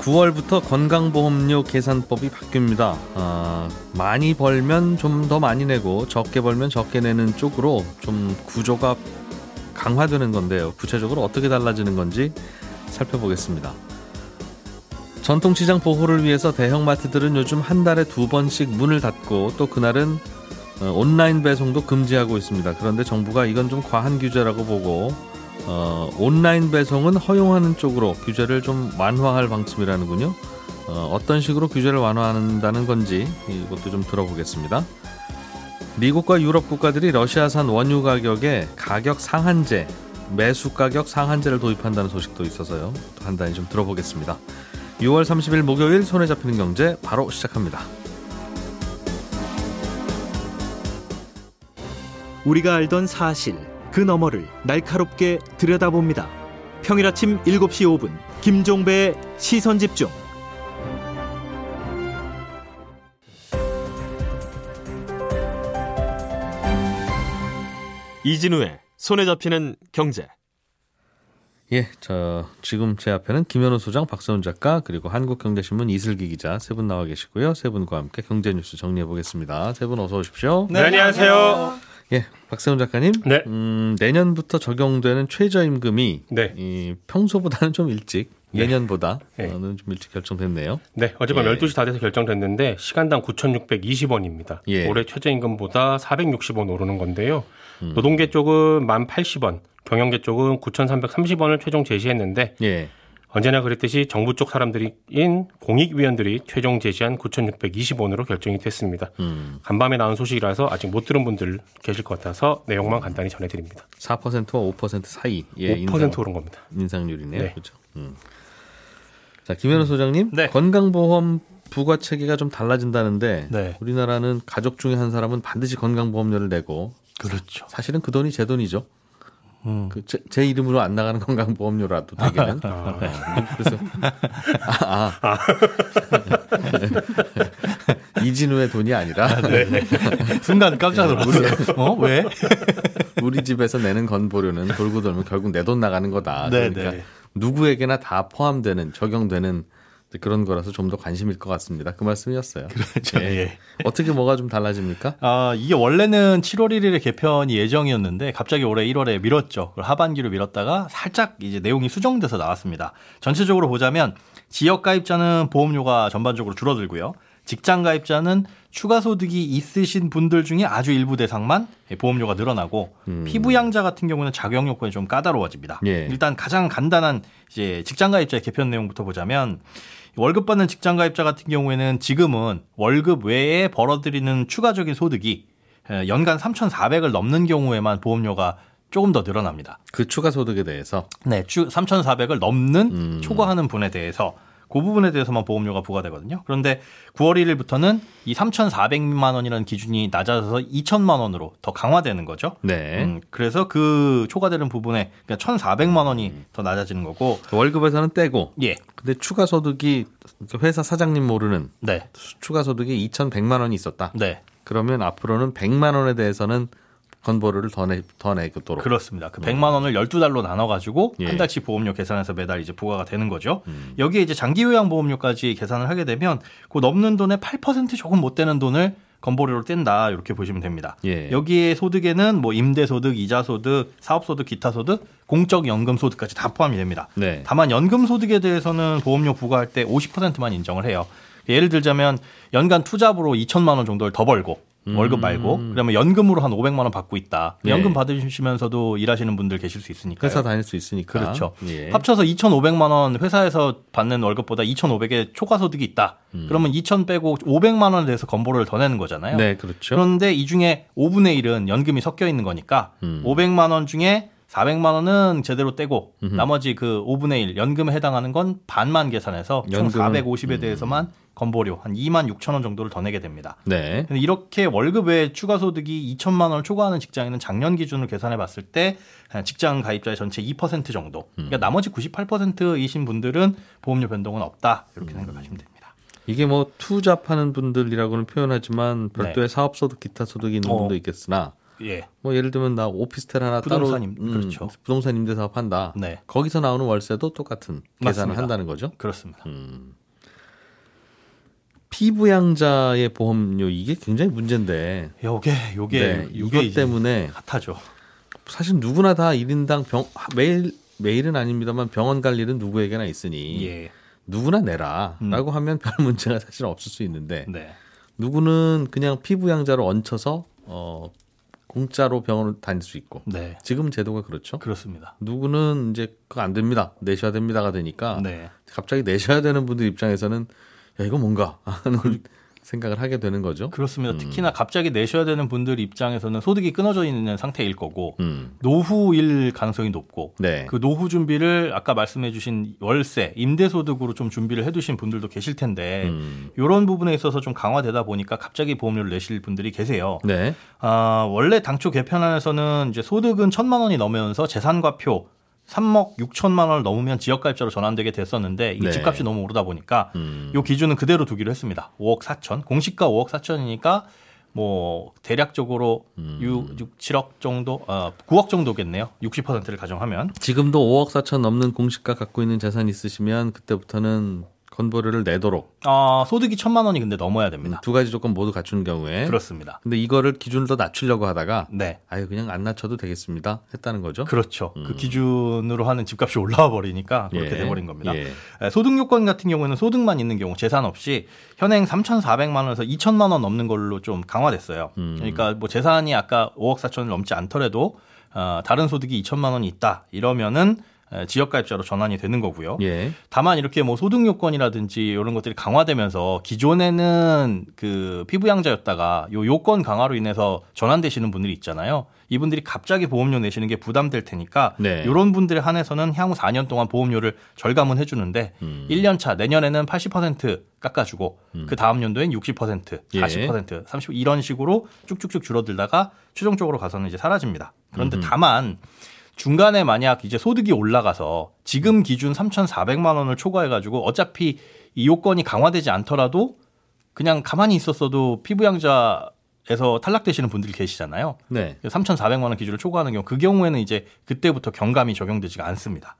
9월부터 건강보험료 계산법이 바뀝니다. 아, 많이 벌면 좀 더 많이 내고 적게 벌면 적게 내는 쪽으로 좀 구조가 강화되는 건데요. 구체적으로 어떻게 달라지는 건지 살펴보겠습니다. 전통시장 보호를 위해서 대형마트들은 요즘 한 달에 두 번씩 문을 닫고 또 그날은 어, 온라인 배송도 금지하고 있습니다. 그런데 정부가 이건 좀 과한 규제라고 보고 어, 온라인 배송은 허용하는 쪽으로 규제를 좀 완화할 방침이라는군요. 어, 어떤 식으로 규제를 완화한다는 건지 이것도 좀 들어보겠습니다. 미국과 유럽 국가들이 러시아산 원유 가격에 가격 상한제, 매수 가격 상한제를 도입한다는 소식도 있어서요. 간단히 좀 들어보겠습니다. 6월 30일 목요일 손에 잡히는 경제 바로 시작합니다. 우리가 알던 사실 그 너머를 날카롭게 들여다봅니다. 평일 아침 7시 5분 김종배의 시선 집중. 이진우의 손에 잡히는 경제. 예, 저 지금 제 앞에는 김현우 소장, 박세훈 작가 그리고 한국경제신문 이슬기 기자 세 분 나와 계시고요. 세 분과 함께 경제 뉴스 정리해 보겠습니다. 세 분 어서 오십시오. 네, 안녕하세요. 예, 박세훈 작가님. 네. 음, 내년부터 적용되는 최저임금이 네. 이 평소보다는 좀 일찍 예년보다는 네. 좀 일찍 결정됐네요. 네, 어젯밤 예. 12시 다 돼서 결정됐는데 시간당 9,620원입니다. 예. 올해 최저임금보다 460원 오르는 건데요. 음. 노동계 쪽은 1,080원, 경영계 쪽은 9,330원을 최종 제시했는데 예. 언제나 그랬듯이 정부 쪽 사람들인 공익위원들이 최종 제시한 9,620원으로 결정이 됐습니다. 음. 간밤에 나온 소식이라서 아직 못 들은 분들 계실 것 같아서 내용만 간단히 전해드립니다. 4%와 5% 사이 예, 5% 인상, 오른 겁니다. 인상률이네요. 네. 그렇죠. 음. 자, 김현우 소장님. 네. 건강보험 부과 체계가 좀 달라진다는데 네. 우리나라는 가족 중에 한 사람은 반드시 건강보험료를 내고 그렇죠. 사실은 그 돈이 제 돈이죠. 음. 그제 이름으로 안 나가는 건강보험료라도 되게는. 아, 네. 그래서 아, 아. 이진우의 돈이 아니라 순간 깜짝 놀랐어요. 어? 왜? 우리 집에서 내는 건보료는 돌고 돌면 결국 내 돈 나가는 거다. 네, 그러니까 네. 누구에게나 다 포함되는 적용되는 그런 거라서 좀 더 관심일 것 같습니다. 그 말씀이었어요. 그렇죠. 예. 어떻게 뭐가 좀 달라집니까? 아, 이게 원래는 7월 1일에 개편이 예정이었는데 갑자기 올해 1월에 미뤘죠. 그걸 하반기로 미뤘다가 살짝 이제 내용이 수정돼서 나왔습니다. 전체적으로 보자면 지역 가입자는 보험료가 전반적으로 줄어들고요. 직장 가입자는 추가 소득이 있으신 분들 중에 아주 일부 대상만 보험료가 늘어나고 피부양자 같은 경우는 작용 요건이 좀 까다로워집니다. 예. 일단 가장 간단한 이제 직장 가입자의 개편 내용부터 보자면 월급 받는 직장 가입자 같은 경우에는 지금은 월급 외에 벌어들이는 추가적인 소득이 에, 연간 3,400을 넘는 경우에만 보험료가 조금 더 늘어납니다. 그 추가 소득에 대해서 네, 3,400을 넘는 음. 초과하는 분에 대해서 그 부분에 대해서만 보험료가 부과되거든요. 그런데 9월 1일부터는 이 3,400만 원이라는 기준이 낮아져서 2천만 원으로 더 강화되는 거죠. 네. 음, 그래서 그 초과되는 부분에 그러니까 1,400만 원이 더 낮아지는 거고 월급에서는 떼고 예. 근데 추가 소득이 회사 사장님 모르는 네. 추가 소득이 2,100만 원이 있었다. 네. 그러면 앞으로는 100만 원에 대해서는 건보료를 더 내, 더 내도록. 그렇습니다. 그 100만 원을 12달로 나눠 가지고 예. 한 달치 보험료 계산해서 매달 이제 부과가 되는 거죠. 음. 여기에 이제 장기 요양 보험료까지 계산을 하게 되면 그 넘는 돈의 8% 조금 못 되는 돈을 건보료로 뗀다 이렇게 보시면 됩니다. 예. 여기에 소득에는 뭐 임대 소득, 이자 소득, 사업 소득, 기타 소득, 공적 연금 소득까지 다 포함이 됩니다. 네. 다만 연금 소득에 대해서는 보험료 부과할 때 50%만 인정을 해요. 예를 들자면 연간 two job으로 2천만 원 정도를 더 벌고 월급 말고 그러면 연금으로 한 500만 원 받고 있다. 네. 연금 받으시면서도 일하시는 분들 계실 수 있으니까. 회사 다닐 수 있으니까. 그렇죠. 예. 합쳐서 2,500만 원 회사에서 받는 월급보다 2,500의 초과 소득이 있다. 그러면 2,000 빼고 500만 원에 대해서 건보료를 더 내는 거잖아요. 네, 그렇죠. 그런데 이 중에 5분의 1은 연금이 섞여 있는 거니까 음. 500만 원 중에 400만 원은 제대로 떼고 음흠. 나머지 그 5분의 1 연금에 해당하는 건 반만 계산해서 총 연금은? 450에 음. 대해서만 건보료 한 2만 6천 원 정도를 더 내게 됩니다. 네. 근데 이렇게 월급 외 추가 소득이 2천만 원을 초과하는 직장인은 작년 기준으로 계산해 봤을 때 직장 가입자의 전체 2% 정도. 그러니까 음. 나머지 98%이신 분들은 보험료 변동은 없다. 음. 이렇게 생각하시면 됩니다. 이게 뭐 투잡하는 분들이라고는 표현하지만 별도의 사업 소득, 기타 소득이 있는 네. 어. 분도 있겠으나 예. 뭐 예를 들면 나 오피스텔 하나 부동산 따로 임- 음, 그렇죠. 부동산 임대 사업 한다. 네. 거기서 나오는 월세도 똑같은 계산을 맞습니다. 한다는 거죠. 그렇습니다. 음. 피부양자의 보험료 이게 굉장히 문제인데 요게 요게 네, 요게 이것 때문에 핫하죠. 사실 누구나 다 1인당 병 매일 매일은 아닙니다만 병원 갈 일은 누구에게나 있으니 예. 누구나 내라라고 하면 별 문제가 사실 없을 수 있는데 네. 누구는 그냥 피부양자로 얹혀서 어 공짜로 병원을 다닐 수 있고 네. 지금 제도가 그렇죠. 그렇습니다. 누구는 이제 그거 안 됩니다. 내셔야 됩니다가 되니까 네. 갑자기 내셔야 되는 분들 입장에서는 야 이거 뭔가 하는 생각을 하게 되는 거죠. 그렇습니다. 특히나 갑자기 내셔야 되는 분들 입장에서는 소득이 끊어져 있는 상태일 거고 음. 노후일 가능성이 높고 네. 그 노후 준비를 아까 말씀해주신 월세, 임대소득으로 좀 준비를 해두신 분들도 계실 텐데 음. 이런 부분에 있어서 좀 강화되다 보니까 갑자기 보험료를 내실 분들이 계세요. 네. 아, 원래 당초 개편안에서는 이제 소득은 천만 원이 넘으면서 재산과표 3억 6천만 원을 넘으면 지역가입자로 전환되게 됐었는데 이게 네. 집값이 너무 오르다 보니까 음. 요 기준은 그대로 두기로 했습니다. 5억 4천. 공시가 5억 4천이니까 뭐 대략적으로 음. 6, 6 7억 정도, 어, 9억 정도겠네요. 60%를 가정하면. 지금도 5억 4천 넘는 공시가 갖고 있는 재산 있으시면 그때부터는 건보료를 내도록 아, 소득이 천만 원이 근데 넘어야 됩니다. 두 가지 조건 모두 갖춘 경우에 그렇습니다. 근데 이거를 기준을 더 낮추려고 하다가 네. 아예 그냥 안 낮춰도 되겠습니다 했다는 거죠. 그렇죠. 그 기준으로 하는 집값이 올라와 버리니까 그렇게 음. 예. 돼버린 겁니다. 예. 에, 소득 요건 같은 경우에는 소득만 있는 경우 재산 없이 현행 3,400만 원에서 2천만 원 넘는 걸로 좀 강화됐어요. 음. 그러니까 뭐 재산이 아까 5억 4천을 넘지 않더라도 어, 다른 소득이 2천만 원이 있다 이러면은 에, 지역가입자로 전환이 되는 거고요. 예. 다만 이렇게 뭐 소득 요건이라든지 이런 것들이 강화되면서 기존에는 그 피부양자였다가 요 요건 강화로 인해서 전환되시는 분들이 있잖아요. 이분들이 갑자기 보험료 내시는 게 부담될 테니까 네. 이런 분들에 한해서는 향후 4년 동안 보험료를 절감은 해주는데 음. 1년 차 내년에는 80% 깎아주고 그 다음 연도엔 60%, 예. 40%, 30 이런 식으로 쭉쭉쭉 줄어들다가 최종적으로 가서는 이제 사라집니다. 그런데 음흠. 다만 중간에 만약 이제 소득이 올라가서 지금 기준 3,400만 원을 초과해가지고 어차피 이 요건이 강화되지 않더라도 그냥 가만히 있었어도 피부양자 에서 탈락되시는 분들이 계시잖아요. 네. 3,400만 원 기준을 초과하는 경우 그 경우에는 이제 그때부터 경감이 적용되지가 않습니다.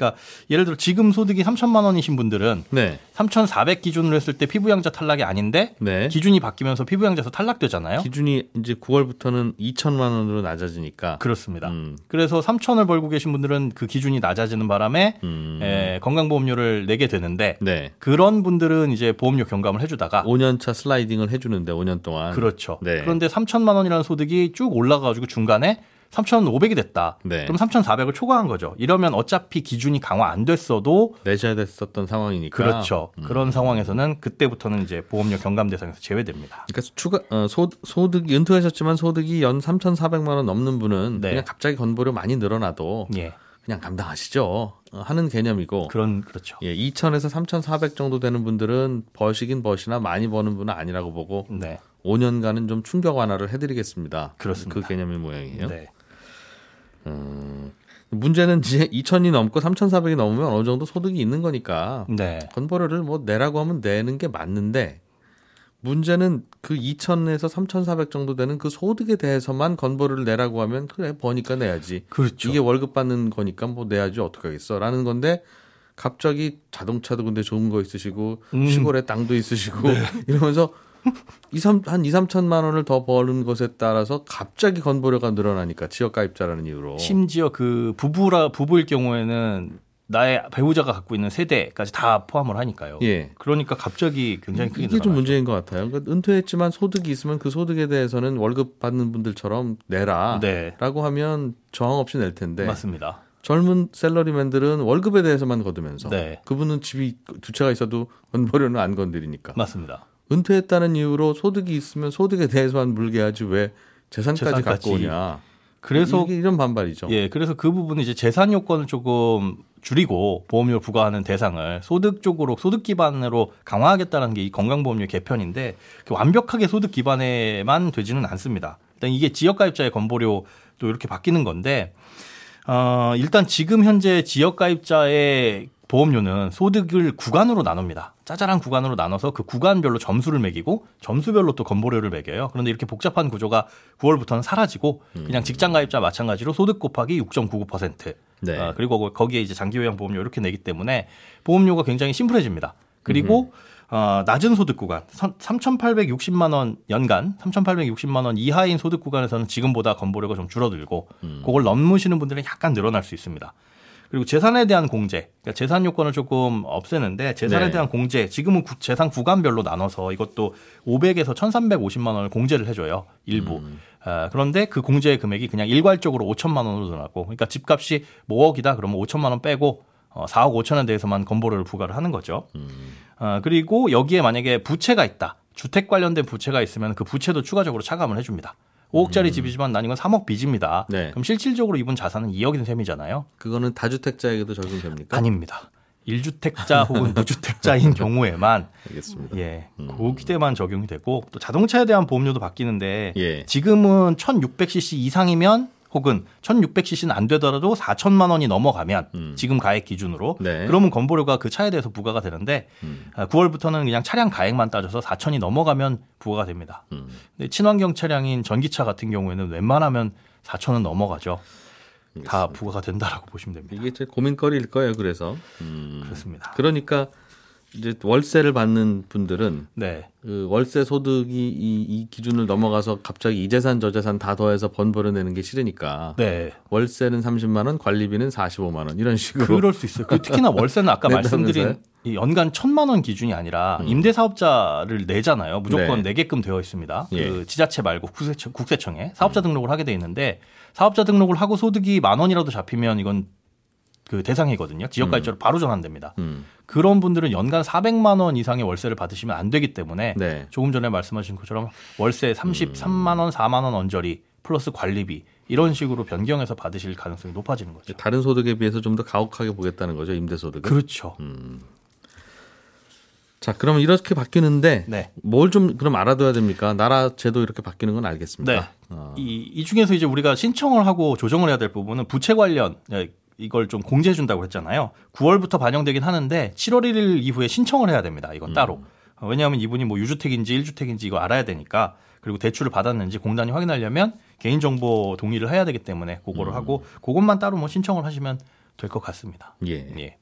그러니까 예를 들어 지금 소득이 3천만 원이신 분들은 네. 3,400 기준으로 했을 때 피부양자 탈락이 아닌데 네. 기준이 바뀌면서 피부양자에서 탈락되잖아요. 기준이 이제 9월부터는 2천만 원으로 낮아지니까. 그렇습니다. 음. 그래서 3천을 벌고 계신 분들은 그 기준이 낮아지는 바람에 음. 에, 건강보험료를 내게 되는데 네. 그런 분들은 이제 보험료 경감을 해주다가 5년차 슬라이딩을 해주는데 5년 동안. 그렇죠. 네. 그런데 3천만 원이라는 소득이 쭉 올라가가지고 중간에 3,500이 됐다. 네. 그럼 3,400을 초과한 거죠. 이러면 어차피 기준이 강화 안 됐어도 내셔야 됐었던 상황이니까. 그렇죠. 음. 그런 상황에서는 그때부터는 이제 보험료 경감 대상에서 제외됩니다. 그러니까 추가 어, 소, 소득이 은퇴하셨지만 소득이 연 3,400만 원 넘는 분은 네. 그냥 갑자기 건보료 많이 늘어나도 예. 그냥 감당하시죠. 어, 하는 개념이고. 그런 그렇죠. 예, 2,000에서 3,400 정도 되는 분들은 버시긴 버시나 많이 버는 분은 아니라고 보고 네. 5년간은 좀 충격 완화를 해드리겠습니다. 그렇습니다. 그 개념의 모양이에요. 네. 문제는 이제 2,000이 넘고 3,400이 넘으면 어느 정도 소득이 있는 거니까 네. 건보료를 뭐 내라고 하면 내는 게 맞는데 문제는 그 2,000에서 3,400 정도 되는 그 소득에 대해서만 건보료를 내라고 하면 그래 버니까 내야지. 그렇죠. 이게 월급 받는 거니까 뭐 내야지 어떡하겠어라는 건데 갑자기 자동차도 근데 좋은 거 있으시고 음. 시골에 땅도 있으시고 이러면서 2, 3, 한 2, 3천만 원을 더 버는 것에 따라서 갑자기 건보료가 늘어나니까 지역 가입자라는 이유로 심지어 그 부부라 부부일 경우에는 나의 배우자가 갖고 있는 세대까지 다 포함을 하니까요. 예. 그러니까 갑자기 굉장히 크게 이게 좀 늘어나죠. 문제인 것 같아요. 그러니까 은퇴했지만 소득이 있으면 그 소득에 대해서는 월급 받는 분들처럼 내라. 네. 라고 하면 저항 없이 낼 텐데 맞습니다. 젊은 셀러리맨들은 월급에 대해서만 거두면서 네. 그분은 집이 두 채가 있어도 건보료는 안 건드리니까 맞습니다. 은퇴했다는 이유로 소득이 있으면 소득에 대해서만 물게 하지 왜 재산까지, 재산까지. 갖고 오냐 그래서 이런 반발이죠. 예, 그래서 그 부분은 이제 재산 요건을 조금 줄이고 보험료를 부과하는 대상을 소득 쪽으로 소득 기반으로 강화하겠다는 게 이 건강보험료 개편인데 그 완벽하게 소득 기반에만 되지는 않습니다. 일단 이게 지역가입자의 건보료도 이렇게 바뀌는 건데 어, 일단 지금 현재 지역가입자의 보험료는 소득을 구간으로 나눕니다. 짜잘한 구간으로 나눠서 그 구간별로 점수를 매기고 점수별로 또 건보료를 매겨요. 그런데 이렇게 복잡한 구조가 9월부터는 사라지고 그냥 직장 가입자 마찬가지로 소득 곱하기 6.99%. 네. 어, 그리고 거기에 이제 장기요양 보험료 이렇게 내기 때문에 보험료가 굉장히 심플해집니다. 그리고 어, 낮은 소득 구간 3,860만 원 연간 3,860만 원 이하인 소득 구간에서는 지금보다 건보료가 좀 줄어들고 그걸 넘으시는 분들은 약간 늘어날 수 있습니다. 그리고 재산에 대한 공제, 그러니까 재산 요건을 조금 없애는데 재산에 네. 대한 공제, 지금은 구- 재산 구간별로 나눠서 이것도 500에서 1,350만 원을 공제를 해줘요 일부. 아, 그런데 그 공제 금액이 그냥 일괄적으로 5천만 원으로 늘어나고, 그러니까 집값이 뭐 5억이다 그러면 5천만 원 빼고 어, 4억 5천에 대해서만 건보료를 부과를 하는 거죠. 아, 그리고 여기에 만약에 부채가 있다. 주택 관련된 부채가 있으면 그 부채도 추가적으로 차감을 해줍니다. 5억짜리 집이지만 난 이건 3억 빚입니다. 네. 그럼 실질적으로 이분 자산은 2억인 셈이잖아요. 그거는 다주택자에게도 적용됩니까? 아닙니다. 1주택자 혹은 무주택자인 경우에만 알겠습니다. 예, 그 기대만 적용이 되고 또 자동차에 대한 보험료도 바뀌는데 예. 지금은 1600cc 이상이면 혹은 1600cc는 안 되더라도 4천만 원이 넘어가면 지금 가액 기준으로 네. 그러면 건보료가 그 차에 대해서 부과가 되는데 음. 아, 9월부터는 그냥 차량 가액만 따져서 4천이 넘어가면 부과가 됩니다. 음. 근데 친환경 차량인 전기차 같은 경우에는 웬만하면 4천은 넘어가죠. 다 부과가 된다라고 보시면 됩니다. 이게 제 고민거리일 거예요. 그래서 음. 그렇습니다. 그러니까 이제 월세를 받는 분들은 네. 그 월세 소득이 이, 이 기준을 넘어가서 갑자기 이 재산 저 재산 다 더해서 번벌어 내는 게 싫으니까 네. 월세는 30만 원, 관리비는 45만 원 이런 식으로 그럴 수 있어요. 그 특히나 월세는 아까 낸다면서요? 말씀드린 이 연간 천만 원 기준이 아니라 임대사업자를 내잖아요. 무조건 네. 내게끔 되어 있습니다. 예. 그 지자체 말고 국세청, 국세청에 사업자 등록을 하게 돼 있는데 사업자 등록을 하고 소득이 만 원이라도 잡히면 이건 그 대상이거든요. 지역가입자로 바로 전환됩니다. 음. 그런 분들은 연간 400만 원 이상의 월세를 받으시면 안 되기 때문에 네. 조금 전에 말씀하신 것처럼 월세 33만 원, 4만 원 언저리 플러스 관리비 이런 식으로 변경해서 받으실 가능성이 높아지는 거죠. 다른 소득에 비해서 좀 더 가혹하게 보겠다는 거죠 임대 소득을. 그렇죠. 자, 그러면 이렇게 바뀌는데 네. 뭘좀 그럼 알아둬야 됩니까? 나라 제도 이렇게 바뀌는 건 알겠습니다. 네. 어. 이, 이 중에서 이제 우리가 신청을 하고 조정을 해야 될 부분은 부채 관련 예, 이걸 좀 공제해 준다고 했잖아요. 9월부터 반영되긴 하는데 7월 1일 이후에 신청을 해야 됩니다. 이건 따로. 어, 왜냐하면 이분이 뭐 유주택인지 1주택인지 이거 알아야 되니까 그리고 대출을 받았는지 공단이 확인하려면 개인정보 동의를 해야 되기 때문에 그거를 하고 그것만 따로 뭐 신청을 하시면 될 것 같습니다. 예. 예.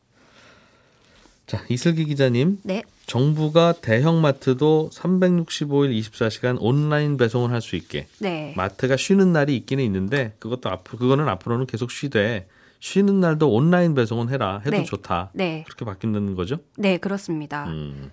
자, 이슬기 기자님. 네. 정부가 대형마트도 365일 24시간 온라인 배송을 할 수 있게 네. 마트가 쉬는 날이 있기는 있는데 그것도 앞으로 그거는 앞으로는 계속 쉬되 쉬는 날도 온라인 배송은 해라 해도 네. 좋다 네. 그렇게 바뀐다는 거죠. 네, 그렇습니다. 음.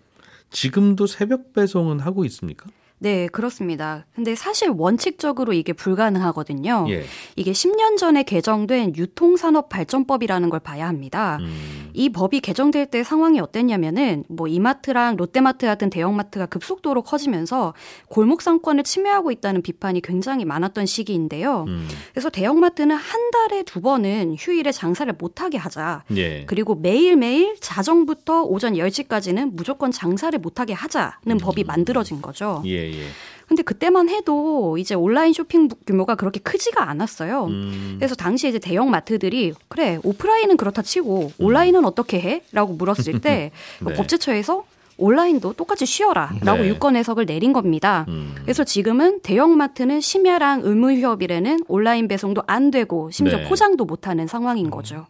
지금도 새벽 배송은 하고 있습니까? 네, 그렇습니다. 근데 사실 원칙적으로 이게 불가능하거든요. 예. 이게 10년 전에 개정된 유통산업발전법이라는 걸 봐야 합니다. 음. 이 법이 개정될 때 상황이 어땠냐면은 뭐 이마트랑 롯데마트 같은 대형마트가 급속도로 커지면서 골목 상권을 침해하고 있다는 비판이 굉장히 많았던 시기인데요. 음. 그래서 대형마트는 한 달에 두 번은 휴일에 장사를 못하게 하자. 예. 그리고 매일매일 자정부터 오전 10시까지는 무조건 장사를 못하게 하자는 법이 만들어진 거죠. 예, 예. 근데 그때만 해도 이제 온라인 쇼핑 규모가 그렇게 크지가 않았어요. 음. 그래서 당시에 이제 대형 마트들이 그래 오프라인은 그렇다 치고 온라인은 어떻게 해? 라고 물었을 때 네. 법제처에서 온라인도 똑같이 쉬어라 라고 네. 유권 해석을 내린 겁니다. 음. 그래서 지금은 대형마트는 심야랑 의무휴업일에는 온라인 배송도 안 되고 심지어 네. 포장도 못하는 상황인 거죠.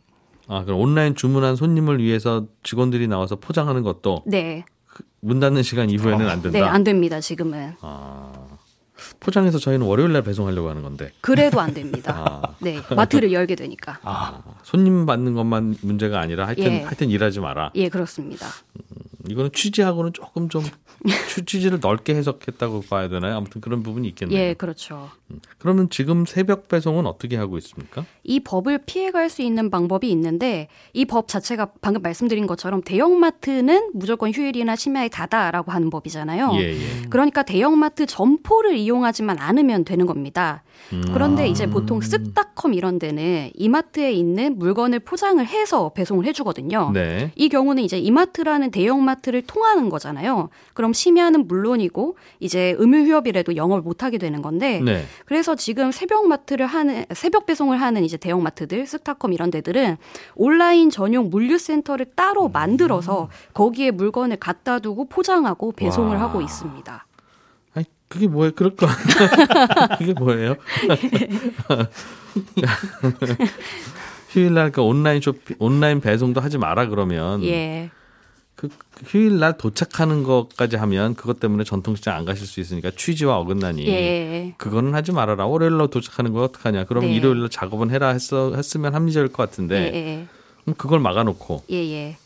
아, 그럼 온라인 주문한 손님을 위해서 직원들이 나와서 포장하는 것도 네. 문 닫는 시간 이후에는 안 된다. 네, 안 됩니다, 지금은. 아. 포장해서 저희는 월요일 날 배송하려고 하는 건데. 그래도 안 됩니다. 아. 네, 마트를 열게 되니까. 아, 손님 받는 것만 문제가 아니라 하여튼 예. 하여튼 일하지 마라. 예, 그렇습니다. 이거는 취지하고는 조금 좀 취- 취지를 넓게 해석했다고 봐야 되나요? 아무튼 그런 부분이 있겠네요. 예, 그렇죠. 그러면 지금 새벽 배송은 어떻게 하고 있습니까? 이 법을 피해갈 수 있는 방법이 있는데 이 법 자체가 방금 말씀드린 것처럼 대형마트는 무조건 휴일이나 심야에 닫아라고 하는 법이잖아요. 예, 예. 그러니까 대형마트 점포를 이용하지만 않으면 되는 겁니다. 음. 그런데 이제 보통 쓱닷컴 이런 데는 이마트에 있는 물건을 포장을 해서 배송을 해주거든요. 네. 이 경우는 이제 이마트라는 대형마트를 통하는 거잖아요. 그럼 심야는 물론이고 이제 의무휴업이라도 영업을 못하게 되는 건데 네. 그래서 지금 새벽 마트를 하는 새벽 배송을 하는 이제 대형 마트들 스타컴 이런 데들은 온라인 전용 물류 센터를 따로 만들어서 거기에 물건을 갖다 두고 포장하고 배송을 와. 하고 있습니다. 그게 뭐예요? 그럴 거. 그게 뭐예요? 휴일날 그 온라인 쇼핑, 온라인 배송도 하지 마라 그러면 예. 그 휴일날 도착하는 것까지 하면 그것 때문에 전통시장 안 가실 수 있으니까 취지와 어긋나니 예. 그거는 하지 말아라. 월요일날 도착하는 거 어떡하냐. 그러면 네. 일요일날 작업은 해라 했어 했으면 합리적일 것 예. 같은데 예. 그럼 그걸 막아놓고 예.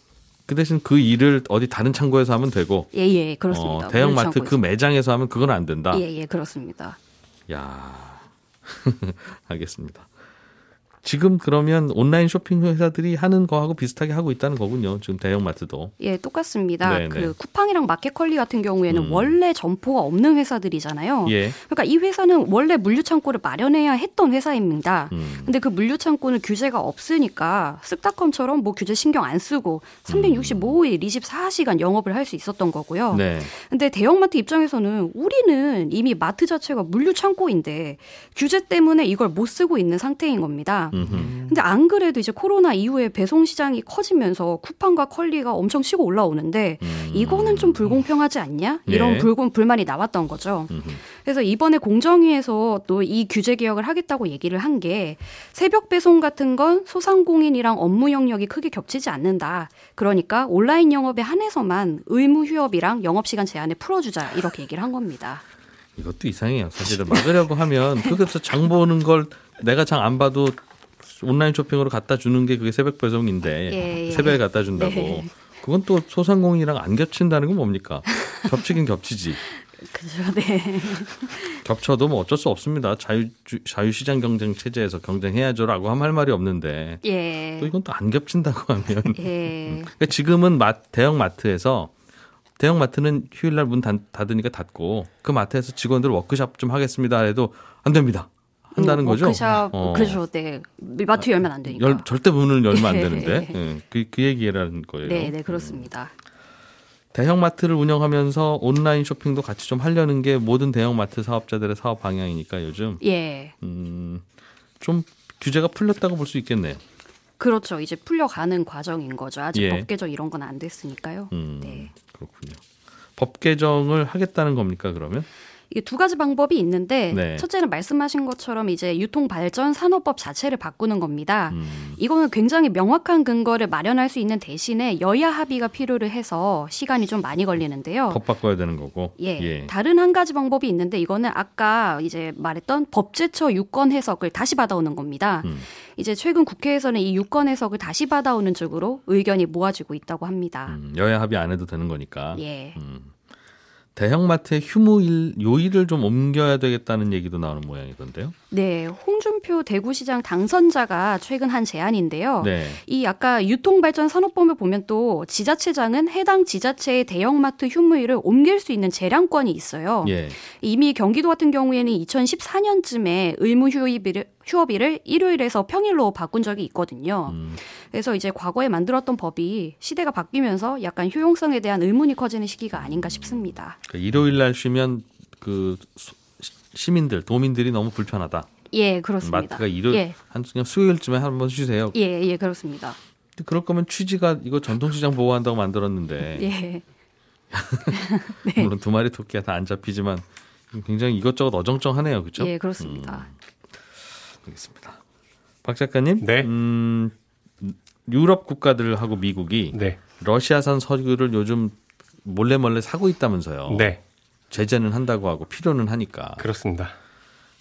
예. 그 대신 그 일을 어디 다른 창고에서 하면 되고 예. 예. 그렇습니다. 어, 대형 마트 물류 그. 매장에서 하면 그건 안 된다. 예. 예. 그렇습니다. 야 알겠습니다. 지금 그러면 온라인 쇼핑 회사들이 하는 거하고 비슷하게 하고 있다는 거군요. 지금 대형마트도. 예, 똑같습니다. 네, 네. 그 쿠팡이랑 마켓컬리 같은 경우에는 음. 원래 점포가 없는 회사들이잖아요. 예. 그러니까 이 회사는 원래 물류 창고를 마련해야 했던 회사입니다. 음. 근데 그 물류 창고는 규제가 없으니까 쓱닷컴처럼 뭐 규제 신경 안 쓰고 365일 24시간 영업을 할 수 있었던 거고요. 네. 근데 대형마트 입장에서는 우리는 이미 마트 자체가 물류 창고인데 규제 때문에 이걸 못 쓰고 있는 상태인 겁니다. 음흠. 근데 안 그래도 이제 코로나 이후에 배송 시장이 커지면서 쿠팡과 컬리가 엄청 치고 올라오는데 음. 이거는 좀 불공평하지 않냐? 이런 예. 불공 불만이 나왔던 거죠. 음흠. 그래서 이번에 공정위에서 또 이 규제 개혁을 하겠다고 얘기를 한 게 새벽 배송 같은 건 소상공인이랑 업무 영역이 크게 겹치지 않는다. 그러니까 온라인 영업에 한해서만 의무 휴업이랑 영업 시간 제한을 풀어주자 이렇게 얘기를 한 겁니다. 이것도 이상해요. 사실은 막으려고 하면 그것서 장 보는 걸 내가 장 안 봐도 온라인 쇼핑으로 갖다 주는 게 그게 새벽 배송인데 예, 예. 새벽에 갖다 준다고. 네. 그건 또 소상공인이랑 안 겹친다는 건 뭡니까? 겹치긴 겹치지. 그죠, 네. 겹쳐도 뭐 어쩔 수 없습니다. 자유 자유시장 경쟁 체제에서 경쟁해야죠라고 하면 할 말이 없는데 예. 또 이건 또 안 겹친다고 하면 예. 그러니까 지금은 마, 대형 마트에서 대형 마트는 휴일날 문 닫, 닫으니까 닫고 그 마트에서 직원들 워크샵 좀 하겠습니다 해도 안 됩니다. 한다는 거죠. 워크샵, 어. 그렇죠. 네. 마트 열면 안 되니까. 열, 절대 문을 열면 안 네. 되는데 예, 그, 그 얘기라는 거예요. 네, 네, 그렇습니다. 대형 마트를 운영하면서 온라인 쇼핑도 같이 좀 하려는 게 모든 대형 마트 사업자들의 사업 방향이니까 요즘 예. 음, 좀 규제가 풀렸다고 볼 수 있겠네요. 그렇죠. 이제 풀려가는 과정인 거죠. 아직 예. 법 개정 이런 건 안 됐으니까요. 음, 네. 그렇군요. 법 개정을 하겠다는 겁니까 그러면? 이게 두 가지 방법이 있는데 네. 첫째는 말씀하신 것처럼 이제 유통 발전 산업법 자체를 바꾸는 겁니다. 음, 이거는 굉장히 명확한 근거를 마련할 수 있는 대신에 여야 합의가 필요를 해서 시간이 좀 많이 걸리는데요. 법 바꿔야 되는 거고. 예. 다른 한 가지 방법이 있는데 이거는 아까 이제 말했던 법제처 유권 해석을 다시 받아오는 겁니다. 음. 이제 최근 국회에서는 이 유권 해석을 다시 받아오는 쪽으로 의견이 모아지고 있다고 합니다. 음, 여야 합의 안 해도 되는 거니까. 예. 음. 대형마트의 휴무 일 요일을 좀 옮겨야 되겠다는 얘기도 나오는 모양이던데요. 네, 홍준표 대구시장 당선자가 최근 한 제안인데요. 네. 이 아까 유통발전 산업법을 보면 또 지자체장은 해당 지자체의 대형마트 휴무일을 옮길 수 있는 재량권이 있어요. 예. 이미 경기도 같은 경우에는 2014년쯤에 의무 휴업일을, 휴업일을 일요일에서 평일로 바꾼 적이 있거든요. 음, 그래서 이제 과거에 만들었던 법이 시대가 바뀌면서 약간 효용성에 대한 의문이 커지는 시기가 아닌가 싶습니다. 그 일요일 날 쉬면 그 수- 시- 시민들, 도민들이 너무 불편하다. 예, 그렇습니다. 마트가 일요일 예, 한 그냥 수요일쯤에 한번 쉬세요. 예, 예, 그렇습니다. 그럴 거면 취지가 이거 전통시장 보호한다고 만들었는데 예, 물론 두 마리 토끼가 다 안 잡히지만 굉장히 이것저것 어정쩡하네요, 그렇죠? 예, 그렇습니다. 알겠습니다. 박 작가님, 네. 음, 유럽 국가들하고 미국이 네. 러시아산 석유를 요즘 몰래 몰래 사고 있다면서요. 네. 제재는 한다고 하고 필요는 하니까. 그렇습니다.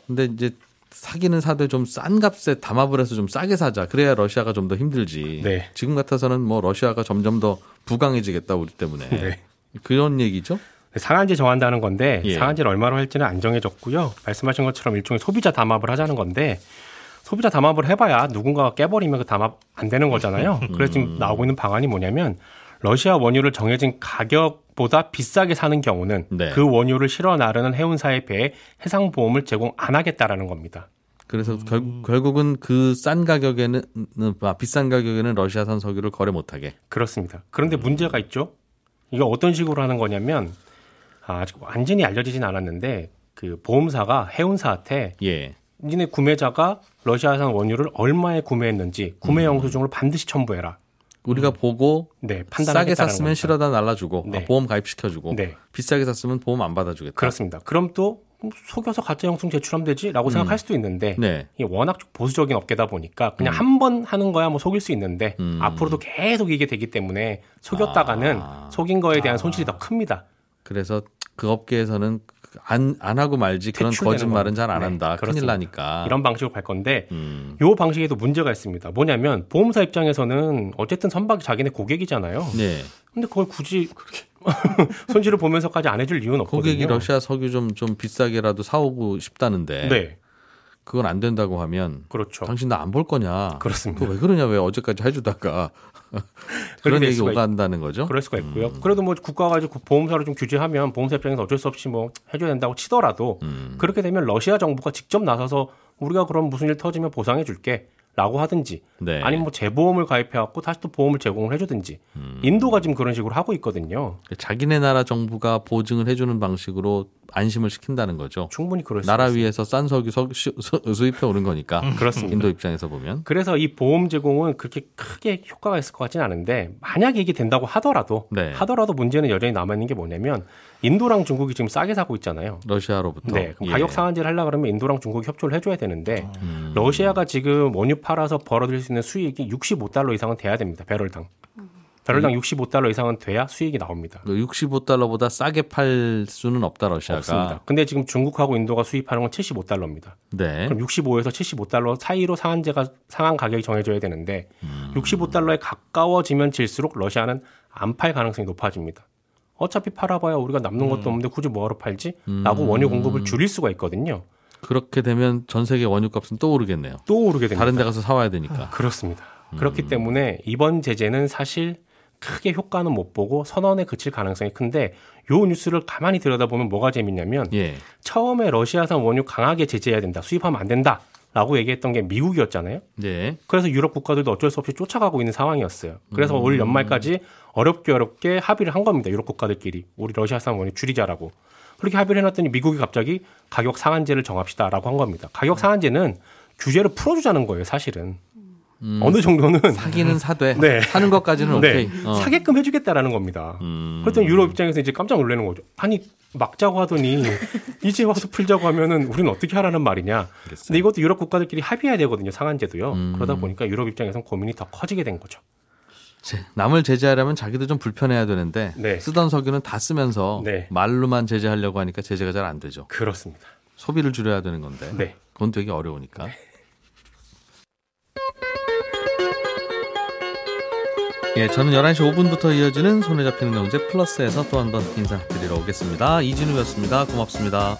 근데 이제 사기는 사되 좀 싼 값에 담합을 해서 좀 싸게 사자. 그래야 러시아가 좀 더 힘들지. 네. 지금 같아서는 뭐 러시아가 점점 더 부강해지겠다 우리 때문에 네. 그런 얘기죠. 상한제 정한다는 건데 예. 상한제를 얼마로 할지는 안 정해졌고요. 말씀하신 것처럼 일종의 소비자 담합을 하자는 건데 소비자 담합을 해봐야 누군가가 깨버리면 그 담합 안 되는 거잖아요. 그래서 지금 나오고 있는 방안이 뭐냐면 러시아 원유를 정해진 가격보다 비싸게 사는 경우는 네. 그 원유를 실어 나르는 해운사에 비해 해상 보험을 제공 안 하겠다라는 겁니다. 그래서 결, 결국은 그 싼 가격에는 아, 비싼 가격에는 러시아산 석유를 거래 못하게. 그렇습니다. 그런데 문제가 있죠. 이게 어떤 식으로 하는 거냐면 아, 아직 완전히 알려지진 않았는데 그 보험사가 해운사한테 예. 니네 구매자가 러시아산 원유를 얼마에 구매했는지 구매 영수증을 반드시 첨부해라. 우리가 보고 네, 싸게 샀으면. 실어다 날라주고 네. 아, 보험 가입시켜주고 네. 비싸게 샀으면 보험 안 받아주겠다. 그렇습니다. 그럼 또 속여서 가짜 영수증 제출하면 되지라고 생각할 수도 있는데 네. 이게 워낙 보수적인 업계다 보니까 그냥 한번 하는 거야 뭐 속일 수 있는데 음. 앞으로도 계속 이게 되기 때문에 속였다가는 아. 속인 거에 대한 손실이 더 큽니다. 그래서 그 업계에서는 안, 안 하고 말지 그런 거짓말은 잘안 네, 한다. 큰일 그렇습니다. 나니까. 이런 방식으로 갈 건데 음. 요 방식에도 문제가 있습니다. 뭐냐면 보험사 입장에서는 어쨌든 선박이 자기네 고객이잖아요. 네. 근데 그걸 굳이 그렇게 손실을 보면서까지 안 해줄 이유는 없거든요. 고객이 러시아 석유 좀, 좀 비싸게라도 사오고 싶다는데 네, 그건 안 된다고 하면 그렇죠. 당신 나 안 볼 거냐. 그렇습니다. 왜 그러냐 왜 어제까지 해주다가 그런 될 얘기 오간다는 거죠. 그럴 수가 있고요. 음. 그래도 뭐 국가가 이제 보험사를 좀 규제하면 보험사 입장에서 어쩔 수 없이 뭐 해줘야 된다고 치더라도 음. 그렇게 되면 러시아 정부가 직접 나서서 우리가 그럼 무슨 일 터지면 보상해 줄게. 라고 하든지 네. 아니면 뭐 재보험을 가입해 갖고 다시 또 보험을 제공을 해주든지 음. 인도가 지금 그런 식으로 하고 있거든요. 자기네 나라 정부가 보증을 해주는 방식으로 안심을 시킨다는 거죠. 충분히 그럴 수 나라 있습니다. 위에서 싼 석유 석- 수- 수- 수입해 오는 거니까 그렇습니다. 인도 입장에서 보면 그래서 이 보험 제공은 그렇게 크게 효과가 있을 것 같지는 않은데 만약에 이게 된다고 하더라도 네. 하더라도 문제는 여전히 남아 있는 게 뭐냐면 인도랑 중국이 지금 싸게 사고 있잖아요. 러시아로부터 네, 그럼 예. 가격 상한제를 하려 그러면 인도랑 중국이 협조를 해줘야 되는데 음. 러시아가 지금 원유 팔아서 벌어들일 수 있는 수익이 65달러 이상은 돼야 됩니다. 배럴당. 배럴당 음. 65달러 이상은 돼야 수익이 나옵니다. 65달러보다 싸게 팔 수는 없다 러시아가. 없습니다. 근데 지금 중국하고 인도가 수입하는 건 75달러입니다. 네. 그럼 65에서 75달러 사이로 상한제가 상한 가격이 정해져야 되는데 음. 65달러에 가까워지면 질수록 러시아는 안 팔 가능성이 높아집니다. 어차피 팔아봐야 우리가 남는 음. 것도 없는데 굳이 뭐하러 팔지? 라고 원유 공급을 줄일 수가 있거든요. 그렇게 되면 전 세계 원유값은 또 오르겠네요. 또 오르게 됩니다. 다른 데 가서 사와야 되니까. 그렇습니다. 음. 그렇기 때문에 이번 제재는 사실 크게 효과는 못 보고 선언에 그칠 가능성이 큰데 요 뉴스를 가만히 들여다보면 뭐가 재밌냐면 예. 처음에 러시아산 원유 강하게 제재해야 된다. 수입하면 안 된다. 라고 얘기했던 게 미국이었잖아요. 네. 그래서 유럽 국가들도 어쩔 수 없이 쫓아가고 있는 상황이었어요. 그래서 음. 올 연말까지 어렵게 어렵게 합의를 한 겁니다. 유럽 국가들끼리. 우리 러시아산 원유 줄이자라고. 그렇게 합의를 해놨더니 미국이 갑자기 가격 상한제를 정합시다라고 한 겁니다. 가격 상한제는 규제를 풀어주자는 거예요, 사실은. 음. 어느 정도는 사기는 사되 네. 사는 것까지는 네, 오케이. 어. 사게끔 해주겠다라는 겁니다. 음. 그랬더니 유럽 입장에서 이제 깜짝 놀라는 거죠. 아니 막자고 하더니 이제 와서 풀자고 하면은 우리는 어떻게 하라는 말이냐. 근데 이것도 유럽 국가들끼리 합의해야 되거든요. 상한제도요. 음. 그러다 보니까 유럽 입장에서는 고민이 더 커지게 된 거죠. 제- 남을 제재하려면 자기도 좀 불편해야 되는데 네. 쓰던 석유는 다 쓰면서 네. 말로만 제재하려고 하니까 제재가 잘 안 되죠. 그렇습니다. 소비를 줄여야 되는 건데 네. 그건 되게 어려우니까. 예, 저는 11시 5분부터 이어지는 손에 잡히는 경제 플러스에서 또 한 번 인사드리러 오겠습니다. 이진우였습니다. 고맙습니다.